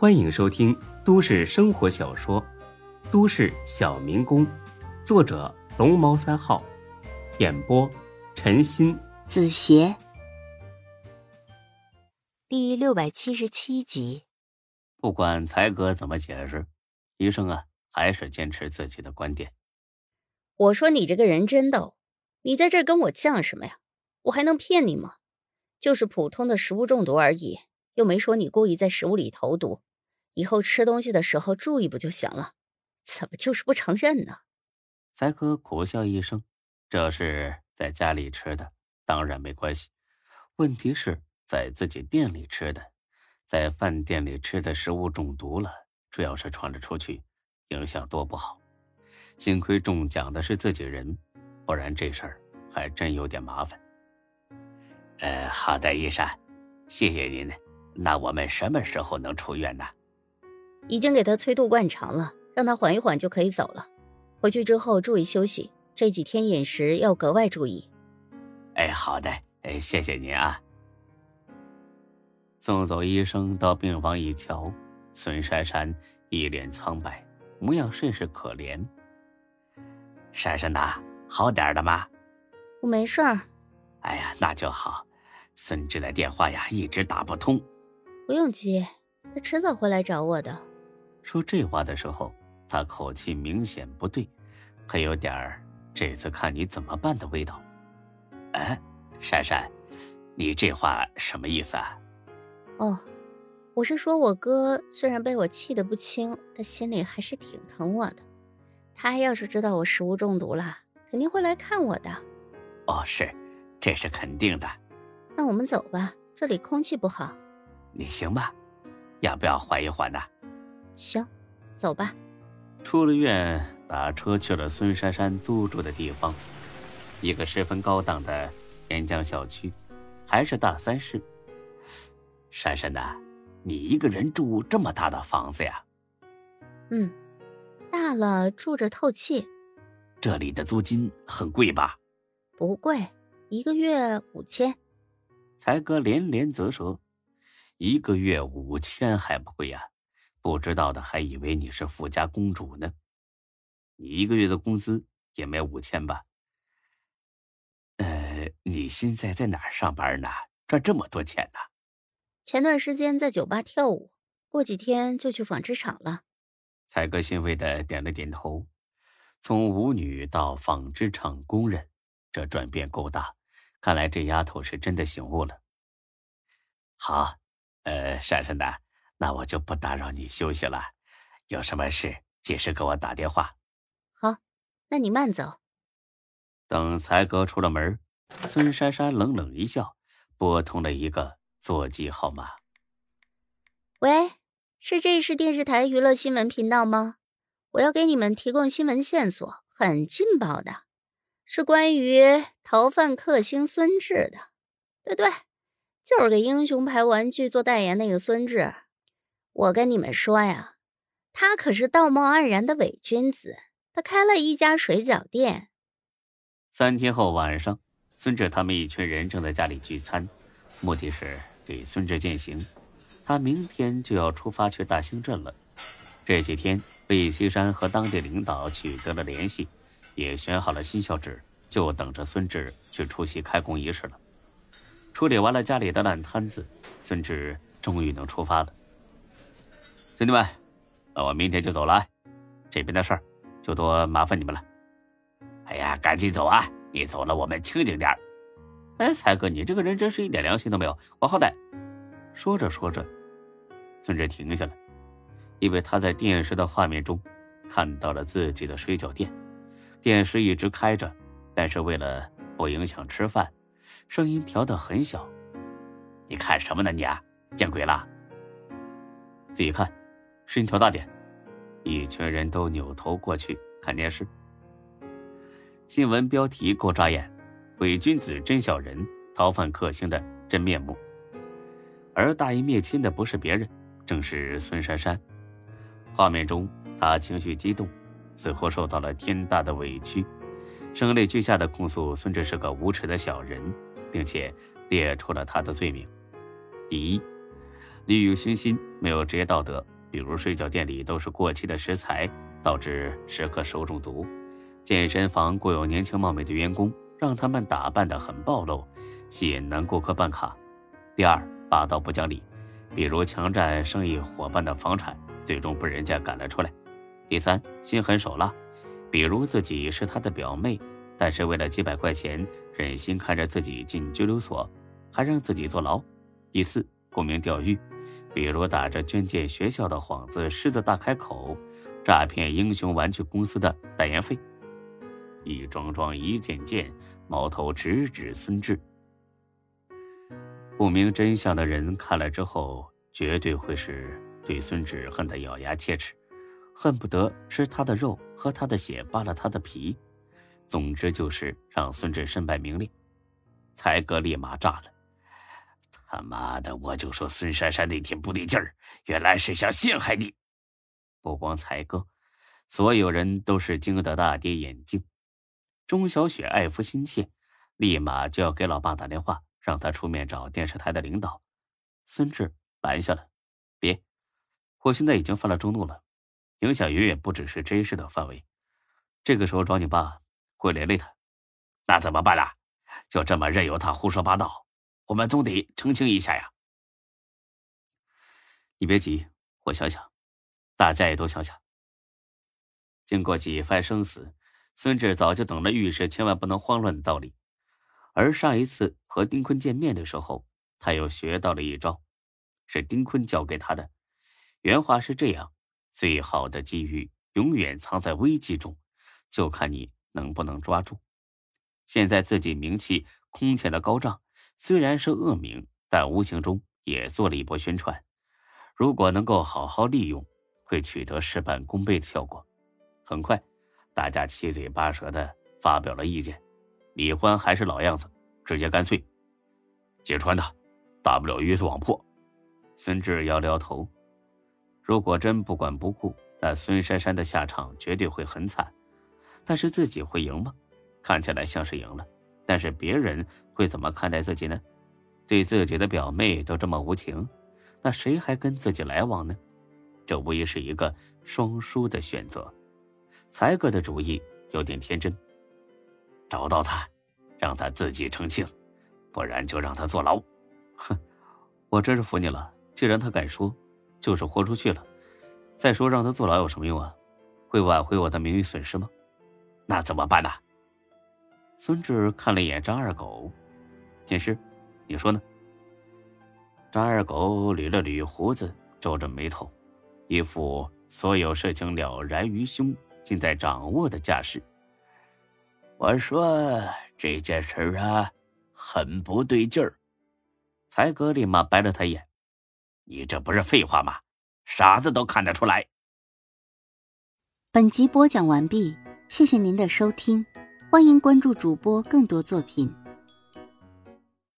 欢迎收听都市生活小说《都市小民工》，作者龙猫三号，演播陈鑫、子邪，第六百七十七集。不管才哥怎么解释，医生啊，还是坚持自己的观点。我说你这个人真逗，你在这跟我犟什么呀？我还能骗你吗？就是普通的食物中毒而已，又没说你故意在食物里投毒。以后吃东西的时候注意不就行了？怎么就是不承认呢？才哥苦笑一声：“这是在家里吃的，当然没关系。问题是在自己店里吃的，在饭店里吃的食物中毒了，这要是传了出去，影响多不好。幸亏中奖的是自己人，不然这事儿还真有点麻烦。”呃，好的，医生，谢谢您。那我们什么时候能出院呢？已经给他催吐灌肠了，让他缓一缓就可以走了。回去之后注意休息，这几天饮食要格外注意。哎，好的，哎，谢谢您啊。送走医生到病房一瞧，孙珊珊一脸苍白，模样甚是可怜。珊珊呐，好点了吗？我没事儿。哎呀，那就好。孙志的电话呀，一直打不通。不用接，他迟早会来找我的。说这话的时候，他口气明显不对，还有点儿这次看你怎么办的味道。哎，珊珊，你这话什么意思啊？哦，我是说我哥虽然被我气得不轻，但心里还是挺疼我的。他要是知道我食物中毒了，肯定会来看我的。哦，是，这是肯定的。那我们走吧，这里空气不好。你行吧？要不要缓一缓呢？行，走吧。出了院，打车去了孙珊珊租住的地方，一个十分高档的沿江小区，还是大三室。珊珊呐，你一个人住这么大的房子呀？嗯，大了住着透气。这里的租金很贵吧？不贵，一个月五千。才哥连连啧舌，一个月五千还不贵呀？不知道的还以为你是富家公主呢。你一个月的工资也没五千吧？呃，你现在在哪儿上班呢？赚这么多钱呢？前段时间在酒吧跳舞，过几天就去纺织厂了。彩哥欣慰的点了点头。从舞女到纺织厂工人，这转变够大。看来这丫头是真的醒悟了。好，呃，珊珊的。那我就不打扰你休息了，有什么事及时给我打电话。好，那你慢走。等才哥出了门，孙珊珊冷冷一笑，拨通了一个座机号码。喂，是这是电视台娱乐新闻频道吗？我要给你们提供新闻线索，很劲爆的，是关于逃犯克星孙志的。对对，就是给英雄牌玩具做代言那个孙志。我跟你们说呀，他可是道貌岸然的伪君子。他开了一家水饺店。三天后晚上，孙志他们一群人正在家里聚餐，目的是给孙志践行。他明天就要出发去大兴镇了。这几天，魏西山和当地领导取得了联系，也选好了新校址，就等着孙志去出席开工仪式了。处理完了家里的烂摊子，孙志终于能出发了。兄弟们，那我明天就走了，这边的事儿就多麻烦你们了。哎呀，赶紧走啊！你走了，我们清静点哎，才哥，你这个人真是一点良心都没有。我好歹……说着说着，孙志停下了，因为他在电视的画面中看到了自己的水饺店。电视一直开着，但是为了不影响吃饭，声音调得很小。你看什么呢？你啊，见鬼了！自己看。声音调大点，一群人都扭头过去看电视。新闻标题够扎眼：“伪君子真小人，逃犯克星的真面目。”而大义灭亲的不是别人，正是孙珊珊。画面中，她情绪激动，似乎受到了天大的委屈，声泪俱下的控诉孙志是个无耻的小人，并且列出了他的罪名：第一。利欲熏心，没有职业道德。比如睡觉店里都是过期的食材，导致食客手中毒；健身房雇有年轻貌美的员工，让他们打扮得很暴露，吸引男顾客办卡。第二，霸道不讲理，比如强占生意伙伴的房产，最终被人家赶了出来。第三，心狠手辣，比如自己是他的表妹，但是为了几百块钱，忍心看着自己进拘留所，还让自己坐牢。第四，沽名钓誉。比如打着捐建学校的幌子，狮子大开口，诈骗英雄玩具公司的代言费。一桩桩，一件件，矛头直指孙志。不明真相的人看了之后，绝对会是对孙志恨得咬牙切齿，恨不得吃他的肉，喝他的血，扒了他的皮。总之就是让孙志身败名裂。才哥立马炸了。他妈的！我就说孙珊珊那天不对劲儿，原来是想陷害你。不光才哥，所有人都是惊得大跌眼镜。钟小雪爱夫心切，立马就要给老爸打电话，让他出面找电视台的领导。孙志拦下了，别，我现在已经犯了众怒了，影响远远不只是这事的范围。这个时候找你爸会连累他，那怎么办啊？就这么任由他胡说八道？我们总得澄清一下呀！你别急，我想想，大家也都想想。经过几番生死，孙志早就懂了遇事千万不能慌乱的道理。而上一次和丁坤见面的时候，他又学到了一招，是丁坤教给他的。原话是这样：最好的机遇永远藏在危机中，就看你能不能抓住。现在自己名气空前的高涨。虽然是恶名，但无形中也做了一波宣传。如果能够好好利用，会取得事半功倍的效果。很快，大家七嘴八舌的发表了意见。李欢还是老样子，直接干脆揭穿他，大不了鱼死网破。孙志摇了摇头，如果真不管不顾，那孙珊珊的下场绝对会很惨。但是自己会赢吗？看起来像是赢了。但是别人会怎么看待自己呢？对自己的表妹都这么无情，那谁还跟自己来往呢？这无疑是一个双输的选择。才哥的主意有点天真，找到他，让他自己澄清，不然就让他坐牢。哼，我真是服你了。既然他敢说，就是豁出去了。再说让他坐牢有什么用啊？会挽回我的名誉损失吗？那怎么办呢？孙志看了一眼张二狗，剑师，你说呢？张二狗捋了捋胡子，皱着眉头，一副所有事情了然于胸、尽在掌握的架势。我说这件事啊，很不对劲儿。才哥立马白了他一眼：“你这不是废话吗？傻子都看得出来。”本集播讲完毕，谢谢您的收听。欢迎关注主播更多作品。